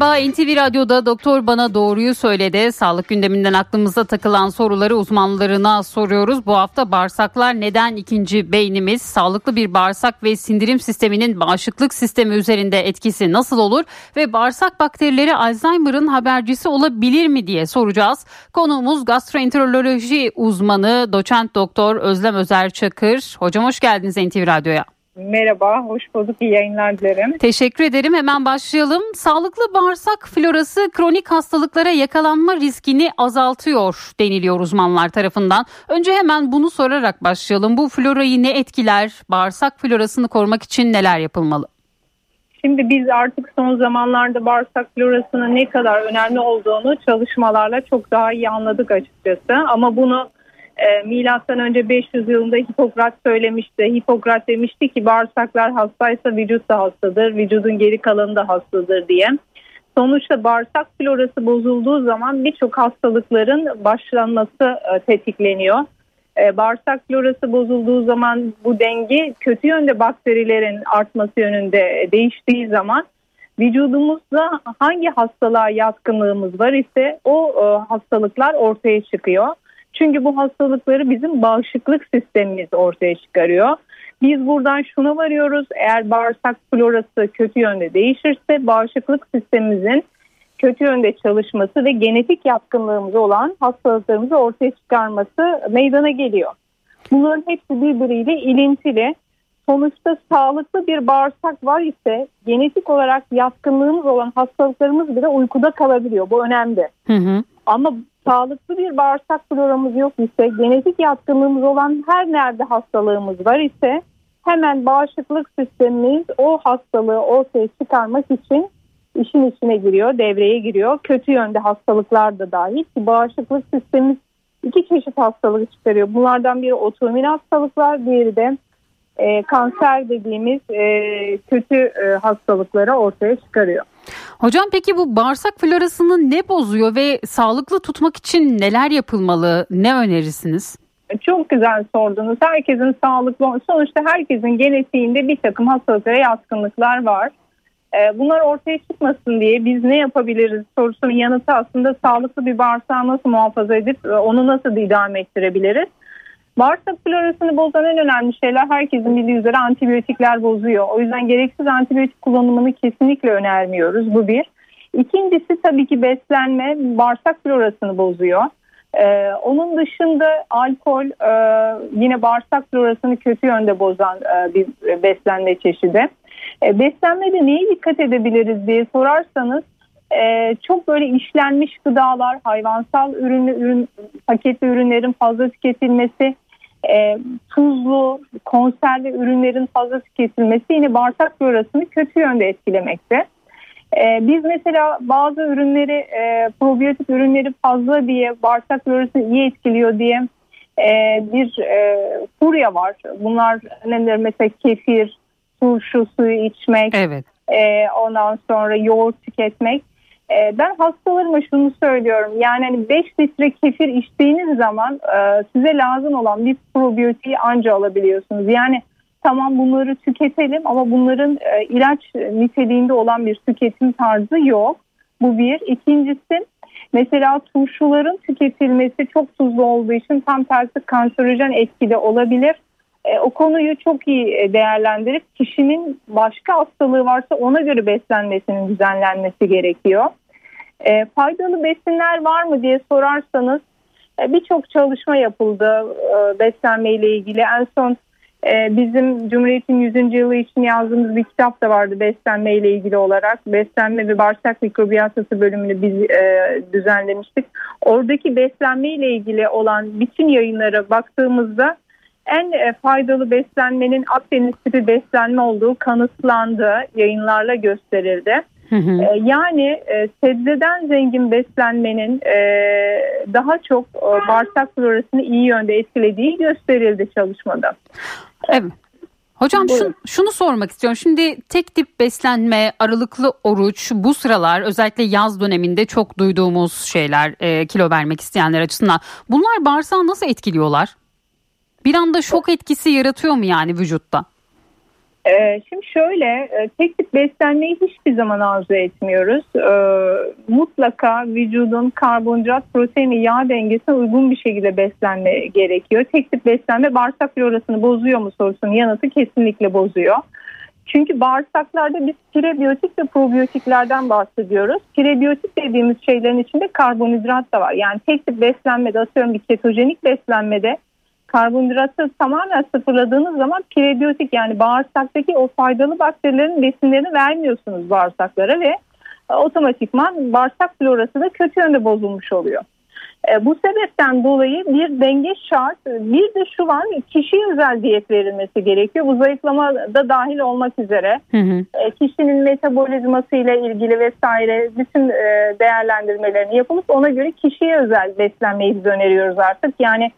Merhaba NTV Radyo'da Doktor Bana Doğruyu Söyledi. Sağlık gündeminden aklımıza takılan soruları uzmanlarına soruyoruz. Bu hafta bağırsaklar neden ikinci beynimiz? Sağlıklı bir bağırsak ve sindirim sisteminin bağışıklık sistemi üzerinde etkisi nasıl olur? Ve bağırsak bakterileri Alzheimer'ın habercisi olabilir mi diye soracağız. Konuğumuz gastroenteroloji uzmanı doçent doktor Özlem Özer Çakır. Hocam hoş geldiniz NTV Radyo'ya. Merhaba, hoş bulduk. İyi yayınlar dilerim. Teşekkür ederim. Hemen başlayalım. Sağlıklı bağırsak florası kronik hastalıklara yakalanma riskini azaltıyor deniliyor uzmanlar tarafından. Önce hemen bunu sorarak başlayalım. Bu florayı ne etkiler? Bağırsak florasını korumak için neler yapılmalı? Şimdi biz artık son zamanlarda bağırsak florasının ne kadar önemli olduğunu çalışmalarla çok daha iyi anladık açıkçası. Ama bunu e, milattan önce 500 yılında Hipokrat söylemişti. Hipokrat demişti ki bağırsaklar hastaysa vücut da hastadır, vücudun geri kalanı da hastadır diye. Sonuçta bağırsak florası bozulduğu zaman birçok hastalıkların başlanması e, tetikleniyor. E, bağırsak florası bozulduğu zaman bu denge kötü yönde bakterilerin artması yönünde değiştiği zaman vücudumuzda hangi hastalığa yatkınlığımız var ise o e, hastalıklar ortaya çıkıyor. Çünkü bu hastalıkları bizim bağışıklık sistemimiz ortaya çıkarıyor. Biz buradan şuna varıyoruz. Eğer bağırsak florası kötü yönde değişirse bağışıklık sistemimizin kötü yönde çalışması ve genetik yatkınlığımız olan hastalıklarımızı ortaya çıkarması meydana geliyor. Bunların hepsi birbiriyle ilintili. Sonuçta sağlıklı bir bağırsak var ise genetik olarak yatkınlığımız olan hastalıklarımız bile uykuda kalabiliyor. Bu önemli. Hı hı. Ama sağlıklı bir bağırsak floramız yok ise genetik yatkınlığımız olan her nerede hastalığımız var ise hemen bağışıklık sistemimiz o hastalığı ortaya çıkarmak için işin içine giriyor, devreye giriyor. Kötü yönde hastalıklar da dahil ki bağışıklık sistemimiz iki çeşit hastalık çıkarıyor. Bunlardan biri otoimmün hastalıklar, diğeri de e, kanser dediğimiz e, kötü e, hastalıkları ortaya çıkarıyor. Hocam peki bu bağırsak florasını ne bozuyor ve sağlıklı tutmak için neler yapılmalı? Ne önerirsiniz? Çok güzel sordunuz. Herkesin sağlıklı, sonuçta herkesin genetiğinde bir takım hastalıklara yatkınlıklar var. Ee, bunlar ortaya çıkmasın diye biz ne yapabiliriz sorusunun yanıtı aslında sağlıklı bir bağırsağı nasıl muhafaza edip e, onu nasıl idame ettirebiliriz? Bağırsak florasını bozan en önemli şeyler herkesin bildiği üzere antibiyotikler bozuyor. O yüzden gereksiz antibiyotik kullanımını kesinlikle önermiyoruz. Bu bir. İkincisi tabii ki beslenme bağırsak florasını bozuyor. Ee, onun dışında alkol e, yine bağırsak florasını kötü yönde bozan e, bir beslenme çeşidi. E, beslenmede neye dikkat edebiliriz diye sorarsanız e, çok böyle işlenmiş gıdalar, hayvansal ürünlü ürün, paketli ürünlerin fazla tüketilmesi, e, tuzlu, konserve ürünlerin fazla tüketilmesi yine bağırsak florasını kötü yönde etkilemekte. E, biz mesela bazı ürünleri, e, probiyotik ürünleri fazla diye bağırsak florasını iyi etkiliyor diye e, bir e, furya var. Bunlar neler mesela kefir, turşu suyu içmek, evet. e, ondan sonra yoğurt tüketmek. Ee, ben hastalarıma şunu söylüyorum. Yani hani 5 litre kefir içtiğiniz zaman e, size lazım olan bir probiyotiği anca alabiliyorsunuz. Yani tamam bunları tüketelim ama bunların e, ilaç niteliğinde olan bir tüketim tarzı yok. Bu bir. İkincisi mesela turşuların tüketilmesi çok tuzlu olduğu için tam tersi kanserojen etkide olabilir. E, o konuyu çok iyi değerlendirip kişinin başka hastalığı varsa ona göre beslenmesinin düzenlenmesi gerekiyor. E, faydalı besinler var mı diye sorarsanız e, birçok çalışma yapıldı e, beslenme ile ilgili. En son e, bizim Cumhuriyet'in 100. yılı için yazdığımız bir kitap da vardı beslenme ile ilgili olarak. Beslenme ve bağırsak mikrobiyatası bölümünü biz e, düzenlemiştik. Oradaki beslenme ile ilgili olan bütün yayınlara baktığımızda en e, faydalı beslenmenin Akdeniz tipi beslenme olduğu kanıtlandı, yayınlarla gösterildi. Hı hı. Ee, yani e, sebzeden zengin beslenmenin e, daha çok e, bağırsak florasını iyi yönde etkilediği gösterildi çalışmada. Evet. Hocam şun, şunu sormak istiyorum. Şimdi tek tip beslenme, aralıklı oruç bu sıralar özellikle yaz döneminde çok duyduğumuz şeyler e, kilo vermek isteyenler açısından. Bunlar bağırsağı nasıl etkiliyorlar? Bir anda şok etkisi yaratıyor mu yani vücutta? Ee, şimdi şöyle e, tek tip beslenmeyi hiçbir zaman arzu etmiyoruz. Ee, mutlaka vücudun karbonhidrat, protein ve yağ dengesine uygun bir şekilde beslenme gerekiyor. Tek tip beslenme bağırsak florasını bozuyor mu sorusunun yanıtı kesinlikle bozuyor. Çünkü bağırsaklarda biz prebiyotik ve probiyotiklerden bahsediyoruz. Prebiyotik dediğimiz şeylerin içinde karbonhidrat da var. Yani tek tip beslenmede atıyorum bir ketojenik beslenmede karbonhidratı tamamen sıfırladığınız zaman prebiyotik yani bağırsaktaki o faydalı bakterilerin besinlerini vermiyorsunuz bağırsaklara ve e, otomatikman bağırsak florası da kötü yönde bozulmuş oluyor. E, bu sebepten dolayı bir denge şart. Bir de şu var kişiye özel diyet verilmesi gerekiyor. Bu zayıflama da dahil olmak üzere. Hı hı. E, kişinin metabolizması ile ilgili vesaire bütün e, değerlendirmelerini yapılıp ona göre kişiye özel beslenmeyi biz öneriyoruz artık. Yani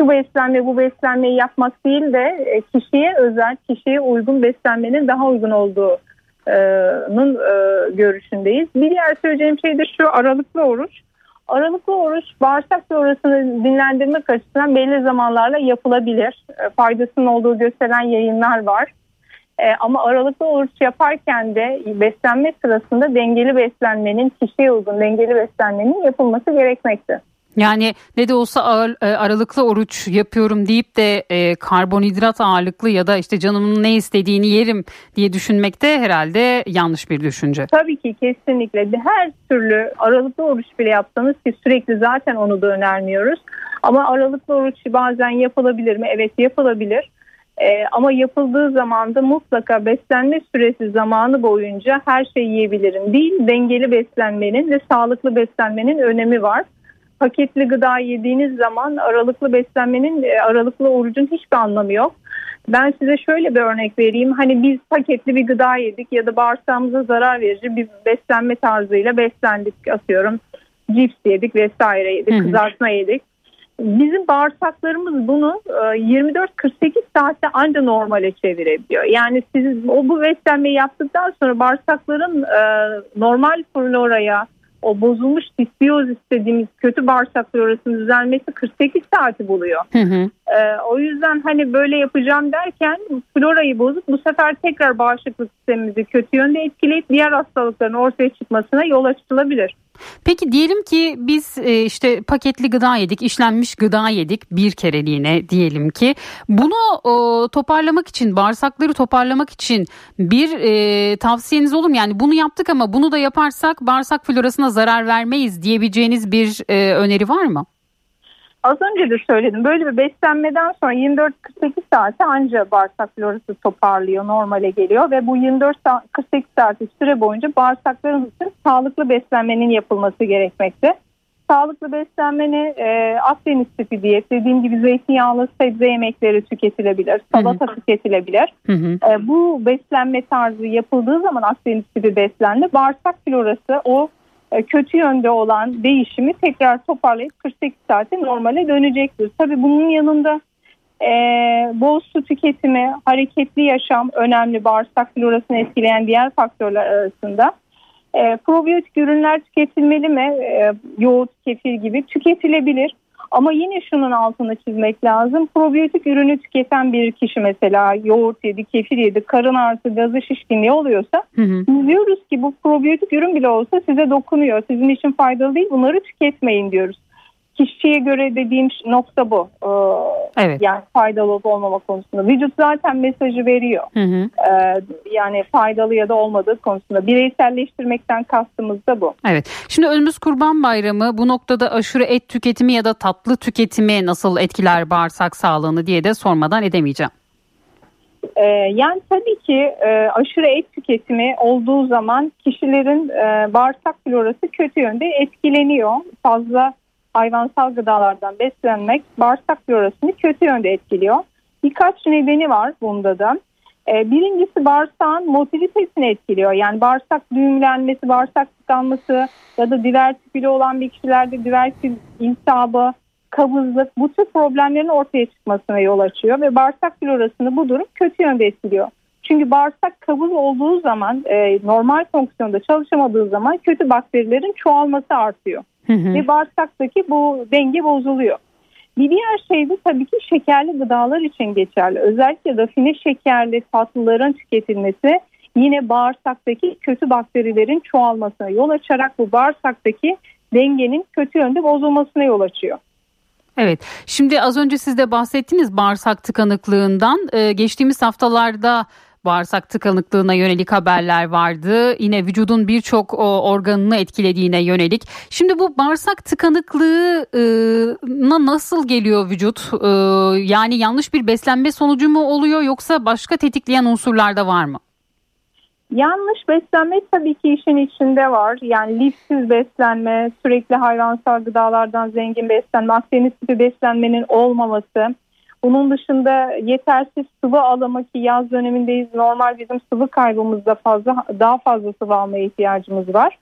şu beslenme bu beslenmeyi yapmak değil de e, kişiye özel, kişiye uygun beslenmenin daha uygun olduğunun e, görüşündeyiz. Bir diğer söyleyeceğim şey de şu aralıklı oruç. Aralıklı oruç bağırsak florasını dinlendirmek açısından belli zamanlarla yapılabilir. E, faydasının olduğu gösteren yayınlar var. Ama aralıklı oruç yaparken de beslenme sırasında dengeli beslenmenin, kişiye uygun dengeli beslenmenin yapılması gerekmekte. Yani ne de olsa ağır, e, aralıklı oruç yapıyorum deyip de e, karbonhidrat ağırlıklı ya da işte canımın ne istediğini yerim diye düşünmek de herhalde yanlış bir düşünce. Tabii ki kesinlikle. Her türlü aralıklı oruç bile yapsanız ki sürekli zaten onu da önermiyoruz. Ama aralıklı oruç bazen yapılabilir mi? Evet yapılabilir. Ee, ama yapıldığı zaman da mutlaka beslenme süresi zamanı boyunca her şeyi yiyebilirim değil. Dengeli beslenmenin ve sağlıklı beslenmenin önemi var paketli gıda yediğiniz zaman aralıklı beslenmenin, e, aralıklı orucun hiçbir anlamı yok. Ben size şöyle bir örnek vereyim. Hani biz paketli bir gıda yedik ya da bağırsağımıza zarar verici bir beslenme tarzıyla beslendik atıyorum. Cips yedik vesaire yedik, kızartma yedik. Bizim bağırsaklarımız bunu 24-48 e, saatte anca normale çevirebiliyor. Yani siz o bu beslenmeyi yaptıktan sonra bağırsakların e, normal floraya, o bozulmuş disbiyozis dediğimiz kötü bağırsak florasının düzelmesi 48 saati buluyor. Hı hı. Ee, o yüzden hani böyle yapacağım derken florayı bozup bu sefer tekrar bağışıklık sistemimizi kötü yönde etkileyip diğer hastalıkların ortaya çıkmasına yol açılabilir. Peki diyelim ki biz e, işte paketli gıda yedik, işlenmiş gıda yedik bir kereliğine diyelim ki. Bunu toparlamak için, bağırsakları toparlamak için bir e, tavsiyeniz olur mu? Yani bunu yaptık ama bunu da yaparsak bağırsak florasına zarar vermeyiz diyebileceğiniz bir e, öneri var mı? Az önce de söyledim. Böyle bir beslenmeden sonra 24-48 saate ancak bağırsak florası toparlıyor, normale geliyor ve bu 24-48 saatlik süre boyunca bağırsaklarımız için sağlıklı beslenmenin yapılması gerekmekte. Sağlıklı beslenmeni e, Akdeniz tipi diyet dediğim gibi zeytinyağlı sebze yemekleri tüketilebilir, salata hı hı. tüketilebilir. Hı hı. E, bu beslenme tarzı yapıldığı zaman Akdeniz tipi beslenme bağırsak florası o kötü yönde olan değişimi tekrar toparlayıp 48 saate normale dönecektir. Tabii bunun yanında e, bol su tüketimi, hareketli yaşam önemli bağırsak florasını etkileyen diğer faktörler arasında. E, probiyotik ürünler tüketilmeli mi? E, yoğurt, kefir gibi tüketilebilir. Ama yine şunun altını çizmek lazım. Probiyotik ürünü tüketen bir kişi mesela yoğurt yedi, kefir yedi, karın ağrısı, gazı şişkinliği oluyorsa hı hı. diyoruz ki bu probiyotik ürün bile olsa size dokunuyor. Sizin için faydalı değil bunları tüketmeyin diyoruz kişiye göre dediğim nokta bu. Ee, evet. Yani faydalı olup olmama konusunda. Vücut zaten mesajı veriyor. Hı hı. Ee, yani faydalı ya da olmadığı konusunda. Bireyselleştirmekten kastımız da bu. Evet. Şimdi önümüz Kurban Bayramı. Bu noktada aşırı et tüketimi ya da tatlı tüketimi nasıl etkiler bağırsak sağlığını diye de sormadan edemeyeceğim. Ee, yani tabii ki e, aşırı et tüketimi olduğu zaman kişilerin e, bağırsak florası kötü yönde etkileniyor. Fazla hayvansal gıdalardan beslenmek bağırsak florasını kötü yönde etkiliyor. Birkaç nedeni var bunda da. Ee, birincisi bağırsağın motilitesini etkiliyor. Yani bağırsak düğümlenmesi, bağırsak tıkanması ya da divertikülü olan bir kişilerde divertikül iltihabı kabızlık bu tür problemlerin ortaya çıkmasına yol açıyor ve bağırsak florasını bu durum kötü yönde etkiliyor. Çünkü bağırsak kabız olduğu zaman e, normal fonksiyonda çalışamadığı zaman kötü bakterilerin çoğalması artıyor. Hı hı. Ve bağırsaktaki bu denge bozuluyor. Bir diğer şey de tabii ki şekerli gıdalar için geçerli. Özellikle rafine şekerli tatlıların tüketilmesi yine bağırsaktaki kötü bakterilerin çoğalmasına yol açarak bu bağırsaktaki dengenin kötü yönde bozulmasına yol açıyor. Evet. Şimdi az önce siz de bahsettiniz bağırsak tıkanıklığından. Ee, geçtiğimiz haftalarda bağırsak tıkanıklığına yönelik haberler vardı. Yine vücudun birçok organını etkilediğine yönelik. Şimdi bu bağırsak tıkanıklığına nasıl geliyor vücut? Yani yanlış bir beslenme sonucu mu oluyor yoksa başka tetikleyen unsurlar da var mı? Yanlış beslenme tabii ki işin içinde var. Yani lifsiz beslenme, sürekli hayvansal gıdalardan zengin beslenme, Akdeniz tipi beslenmenin olmaması. Bunun dışında yetersiz sıvı alımı ki yaz dönemindeyiz. Normal bizim sıvı kaybımızda fazla daha fazla sıvı almaya ihtiyacımız var.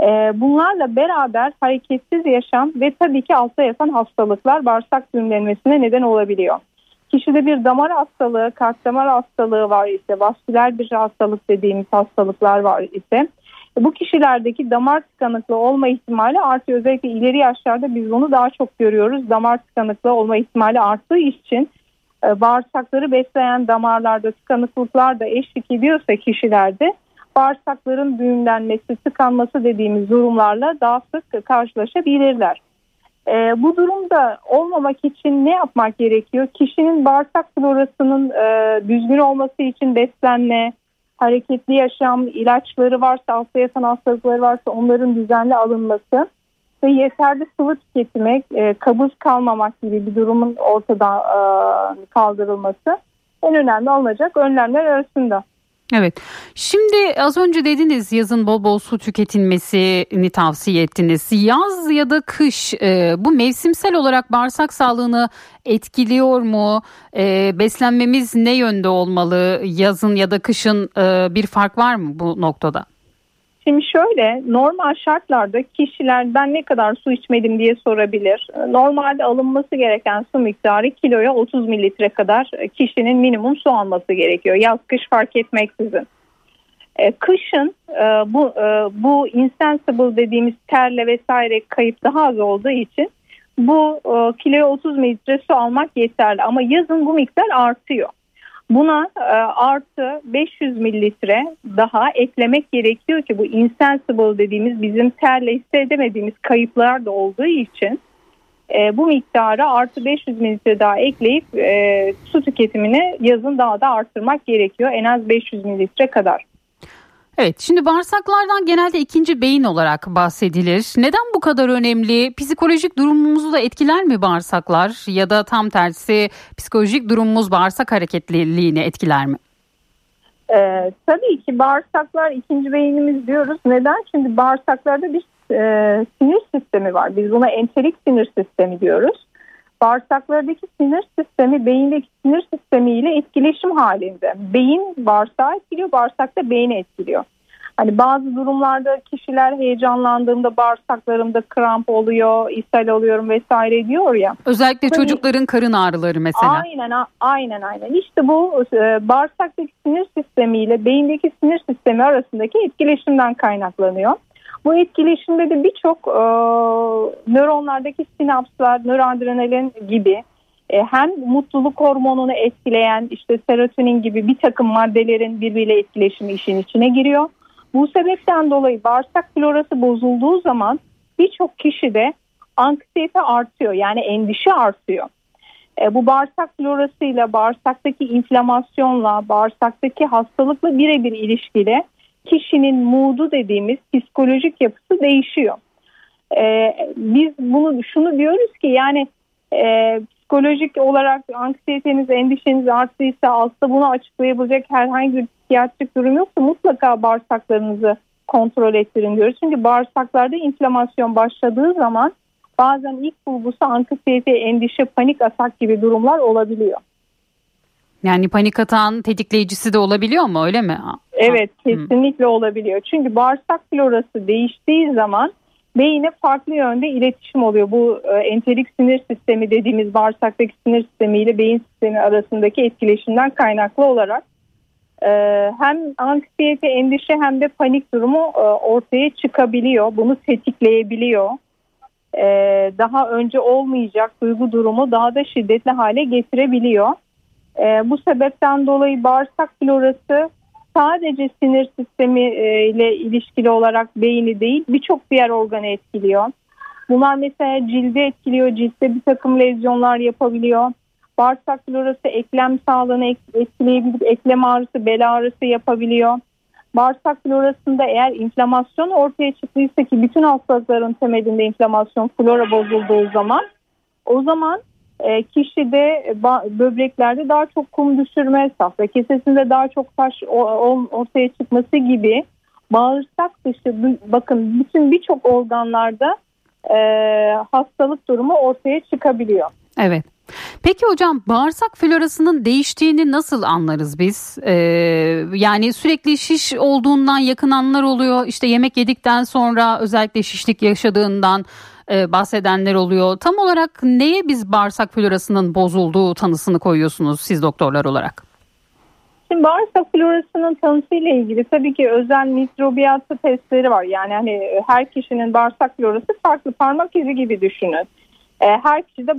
Ee, bunlarla beraber hareketsiz yaşam ve tabii ki altta yatan hastalıklar bağırsak düğümlenmesine neden olabiliyor. Kişide bir damar hastalığı, kalp damar hastalığı var ise, vasküler bir hastalık dediğimiz hastalıklar var ise bu kişilerdeki damar tıkanıklığı olma ihtimali artıyor. Özellikle ileri yaşlarda biz bunu daha çok görüyoruz. Damar tıkanıklığı olma ihtimali arttığı için e, bağırsakları besleyen damarlarda tıkanıklıklar da eşlik ediyorsa kişilerde bağırsakların düğümlenmesi, tıkanması dediğimiz durumlarla daha sık karşılaşabilirler. E, bu durumda olmamak için ne yapmak gerekiyor? Kişinin bağırsak florasının e, düzgün olması için beslenme, hareketli yaşam, ilaçları varsa, altta yatan hastalıkları varsa onların düzenli alınması ve yeterli sıvı tüketmek, e, kabız kalmamak gibi bir durumun ortadan e, kaldırılması en önemli alınacak önlemler arasında. Evet. Şimdi az önce dediniz yazın bol bol su tüketilmesini tavsiye ettiniz. Yaz ya da kış e, bu mevsimsel olarak bağırsak sağlığını etkiliyor mu? E, beslenmemiz ne yönde olmalı? Yazın ya da kışın e, bir fark var mı bu noktada? Şimdi şöyle normal şartlarda kişiler ben ne kadar su içmedim diye sorabilir. Normalde alınması gereken su miktarı kiloya 30 mililitre kadar kişinin minimum su alması gerekiyor. Yaz kış fark etmeksizin. Ee, kışın e, bu e, bu insensible dediğimiz terle vesaire kayıp daha az olduğu için bu e, kiloya 30 mililitre su almak yeterli ama yazın bu miktar artıyor. Buna e, artı 500 mililitre daha eklemek gerekiyor ki bu insensible dediğimiz bizim terle hissedemediğimiz kayıplar da olduğu için e, bu miktarı artı 500 mililitre daha ekleyip e, su tüketimini yazın daha da arttırmak gerekiyor en az 500 mililitre kadar. Evet şimdi bağırsaklardan genelde ikinci beyin olarak bahsedilir. Neden bu kadar önemli? Psikolojik durumumuzu da etkiler mi bağırsaklar ya da tam tersi psikolojik durumumuz bağırsak hareketliliğini etkiler mi? Ee, tabii ki bağırsaklar ikinci beynimiz diyoruz. Neden? Şimdi bağırsaklarda bir e, sinir sistemi var. Biz buna enterik sinir sistemi diyoruz. Bağırsaklardaki sinir sistemi beyindeki sinir sistemi ile etkileşim halinde. Beyin bağırsağı etkiliyor, bağırsak da beyni etkiliyor. Hani bazı durumlarda kişiler heyecanlandığında bağırsaklarımda kramp oluyor, ishal oluyorum vesaire diyor ya. Özellikle Tabii, çocukların karın ağrıları mesela. Aynen aynen aynen. İşte bu e, bağırsaktaki sinir sistemi ile beyindeki sinir sistemi arasındaki etkileşimden kaynaklanıyor. Bu etkileşimde de birçok e, nöronlardaki sinapslar, nöroadrenalin gibi e, hem mutluluk hormonunu etkileyen işte serotonin gibi bir takım maddelerin birbiriyle etkileşimi işin içine giriyor. Bu sebepten dolayı bağırsak florası bozulduğu zaman birçok kişide anksiyete artıyor yani endişe artıyor. E, bu bağırsak florasıyla, bağırsaktaki inflamasyonla, bağırsaktaki hastalıkla birebir ilişkili kişinin mood'u dediğimiz psikolojik yapısı değişiyor. E, biz bunu şunu diyoruz ki yani e, psikolojik olarak anksiyeteniz, endişeniz arttıysa aslında bunu açıklayabilecek herhangi bir psikiyatrik durum yoksa mutlaka bağırsaklarınızı kontrol ettirin diyoruz. Çünkü bağırsaklarda inflamasyon başladığı zaman bazen ilk bulgusu anksiyete, endişe, panik atak gibi durumlar olabiliyor. Yani panik atağın tetikleyicisi de olabiliyor mu öyle mi? Evet kesinlikle hmm. olabiliyor. Çünkü bağırsak florası değiştiği zaman beyine farklı yönde iletişim oluyor. Bu e, enterik sinir sistemi dediğimiz bağırsaktaki sinir sistemi ile beyin sistemi arasındaki etkileşimden kaynaklı olarak e, hem anksiyete, endişe hem de panik durumu e, ortaya çıkabiliyor. Bunu tetikleyebiliyor. Daha önce olmayacak duygu durumu daha da şiddetli hale getirebiliyor. E, bu sebepten dolayı bağırsak florası sadece sinir sistemi e, ile ilişkili olarak beyni değil birçok diğer organı etkiliyor. Bunlar mesela cildi etkiliyor, ciltte bir takım lezyonlar yapabiliyor. Bağırsak florası eklem sağlığını etkileyebilir, eklem ağrısı, bel ağrısı yapabiliyor. Bağırsak florasında eğer inflamasyon ortaya çıktıysa ki bütün hastalıkların temelinde inflamasyon flora bozulduğu zaman o zaman e, kişide böbreklerde daha çok kum düşürme, safra kesesinde daha çok taş ortaya çıkması gibi bağırsak dışı bakın bütün birçok organlarda e, hastalık durumu ortaya çıkabiliyor. Evet. Peki hocam bağırsak florasının değiştiğini nasıl anlarız biz? Ee, yani sürekli şiş olduğundan yakınanlar oluyor. İşte yemek yedikten sonra özellikle şişlik yaşadığından e, bahsedenler oluyor. Tam olarak neye biz bağırsak florasının bozulduğu tanısını koyuyorsunuz siz doktorlar olarak? Şimdi bağırsak florasının tanısıyla ilgili tabii ki özel mikrobiyatı testleri var. Yani hani her kişinin bağırsak florası farklı parmak izi gibi düşünün. E, her kişide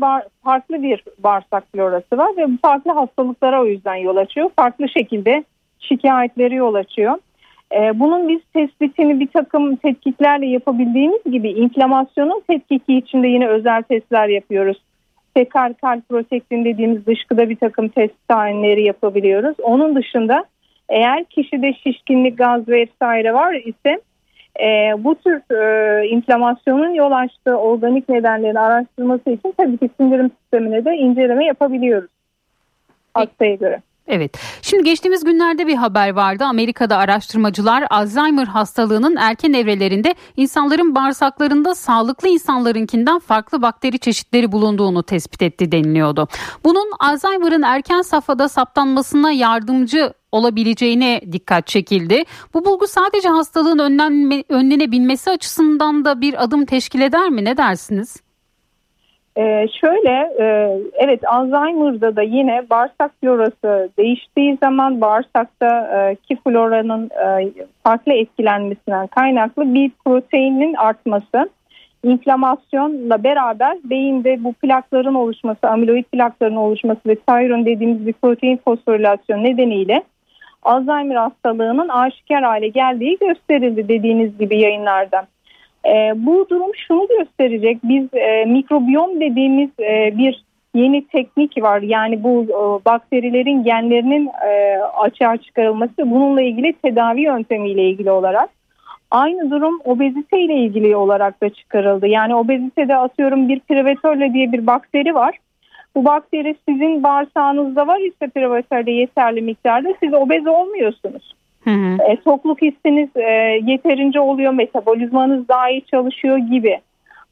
farklı bir bağırsak florası var ve farklı hastalıklara o yüzden yol açıyor. Farklı şekilde şikayetleri yol açıyor. E, bunun biz tespitini bir takım tetkiklerle yapabildiğimiz gibi inflamasyonun tetkiki için de yine özel testler yapıyoruz. Tekar kalp protektin dediğimiz dışkıda bir takım test tayinleri yapabiliyoruz. Onun dışında eğer kişide şişkinlik, gaz vesaire var ise e, bu tür e, inflamasyonun yol açtığı organik nedenlerini araştırması için tabii ki sindirim sistemine de inceleme yapabiliyoruz hastaya göre. Evet. Şimdi geçtiğimiz günlerde bir haber vardı. Amerika'da araştırmacılar Alzheimer hastalığının erken evrelerinde insanların bağırsaklarında sağlıklı insanlarınkinden farklı bakteri çeşitleri bulunduğunu tespit etti deniliyordu. Bunun Alzheimer'ın erken safhada saptanmasına yardımcı olabileceğine dikkat çekildi. Bu bulgu sadece hastalığın önlenme, önlenebilmesi açısından da bir adım teşkil eder mi? Ne dersiniz? Ee, şöyle e, evet Alzheimer'da da yine bağırsak florası değiştiği zaman bağırsakta e, floranın e, farklı etkilenmesinden kaynaklı bir proteinin artması inflamasyonla beraber beyinde bu plakların oluşması, amiloid plakların oluşması ve thyron dediğimiz bir protein fosforilasyon nedeniyle Alzheimer hastalığının aşikar hale geldiği gösterildi dediğiniz gibi yayınlarda. E, bu durum şunu gösterecek. Biz e, mikrobiyom dediğimiz e, bir yeni teknik var. Yani bu e, bakterilerin genlerinin e, açığa çıkarılması bununla ilgili tedavi yöntemiyle ilgili olarak. Aynı durum obezite ile ilgili olarak da çıkarıldı. Yani obezitede atıyorum bir privetörle diye bir bakteri var. Bu bakteri sizin bağırsağınızda var ise privetörde yeterli miktarda siz obez olmuyorsunuz. Hı hı. E, tokluk hissiniz e, yeterince oluyor, metabolizmanız daha iyi çalışıyor gibi.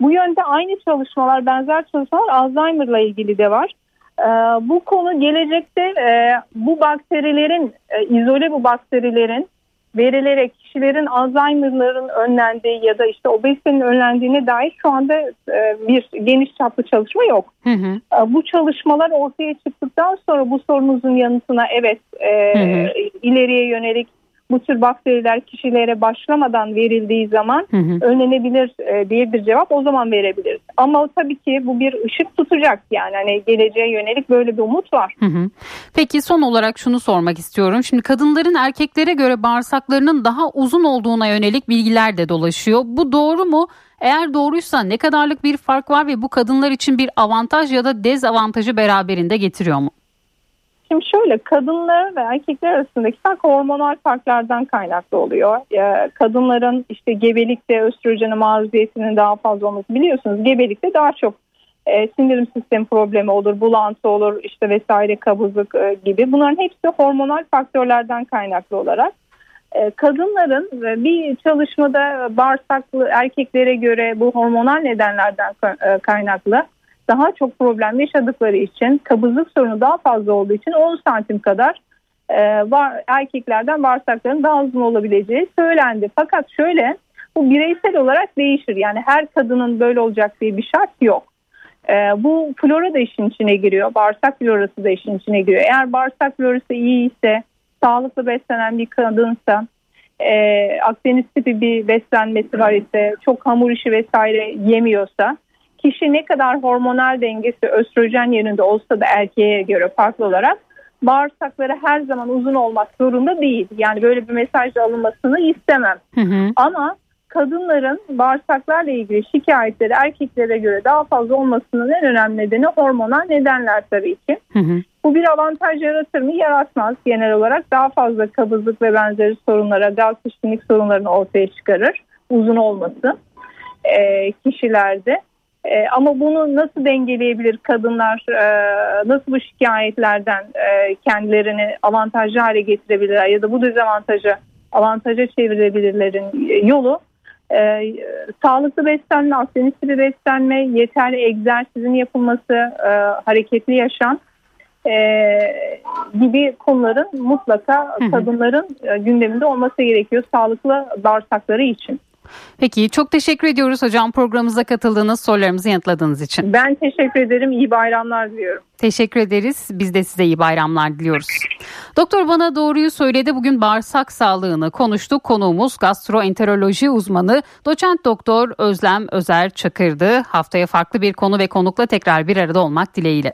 Bu yönde aynı çalışmalar, benzer çalışmalar Alzheimer'la ilgili de var. E, bu konu gelecekte e, bu bakterilerin, e, izole bu bakterilerin verilerek kişilerin Alzheimer'ların önlendiği ya da işte obezitenin önlendiğine dair şu anda e, bir geniş çaplı çalışma yok. Hı hı. E, bu çalışmalar ortaya çıktıktan sonra bu sorunuzun yanıtına evet e, hı hı. ileriye yönelik bu tür bakteriler kişilere başlamadan verildiği zaman hı hı. önlenebilir e, diye bir cevap o zaman verebiliriz. Ama tabii ki bu bir ışık tutacak yani hani geleceğe yönelik böyle bir umut var. Hı hı. Peki son olarak şunu sormak istiyorum. Şimdi kadınların erkeklere göre bağırsaklarının daha uzun olduğuna yönelik bilgiler de dolaşıyor. Bu doğru mu? Eğer doğruysa ne kadarlık bir fark var ve bu kadınlar için bir avantaj ya da dezavantajı beraberinde getiriyor mu? Şimdi şöyle kadınlar ve erkekler arasındaki fark hormonal farklardan kaynaklı oluyor. Ee, kadınların işte gebelikte östrojene maruziyetinin daha fazla olması biliyorsunuz. Gebelikte daha çok e, sindirim sistemi problemi olur, bulantı olur, işte vesaire kabızlık e, gibi. Bunların hepsi hormonal faktörlerden kaynaklı olarak. E, kadınların bir çalışmada bağırsaklı erkeklere göre bu hormonal nedenlerden kaynaklı daha çok problem yaşadıkları için kabızlık sorunu daha fazla olduğu için 10 santim kadar e, var, erkeklerden bağırsakların daha uzun olabileceği söylendi. Fakat şöyle Bu bireysel olarak değişir. Yani her kadının böyle olacak diye bir şart yok. E, bu flora da işin içine giriyor. Bağırsak florası da işin içine giriyor. Eğer bağırsak florası iyi ise, sağlıklı beslenen bir kadınsa, e, Akdeniz tipi bir beslenmesi var ise, çok hamur işi vesaire yemiyorsa, kişi ne kadar hormonal dengesi östrojen yerinde olsa da erkeğe göre farklı olarak bağırsakları her zaman uzun olmak zorunda değil. Yani böyle bir mesajla alınmasını istemem. Hı hı. Ama kadınların bağırsaklarla ilgili şikayetleri erkeklere göre daha fazla olmasının en önemli nedeni hormonal nedenler tabii ki. Hı hı. Bu bir avantaj yaratır mı? Yaratmaz genel olarak. Daha fazla kabızlık ve benzeri sorunlara, gaz şişkinlik sorunlarını ortaya çıkarır. Uzun olması e, kişilerde. E, ama bunu nasıl dengeleyebilir kadınlar? E, nasıl bu şikayetlerden e, kendilerini avantajlı hale getirebilirler ya da bu dezavantaja avantaja çevirebilirlerin yolu e, sağlıklı beslenme, akdeniz tipi beslenme, yeterli egzersizin yapılması, e, hareketli yaşam e, gibi konuların mutlaka kadınların e, gündeminde olması gerekiyor sağlıklı bağırsakları için. Peki çok teşekkür ediyoruz hocam programımıza katıldığınız sorularımızı yanıtladığınız için. Ben teşekkür ederim. İyi bayramlar diliyorum. Teşekkür ederiz. Biz de size iyi bayramlar diliyoruz. Doktor bana doğruyu söyledi. Bugün bağırsak sağlığını konuştuk. Konuğumuz gastroenteroloji uzmanı doçent doktor Özlem Özer Çakır'dı. Haftaya farklı bir konu ve konukla tekrar bir arada olmak dileğiyle.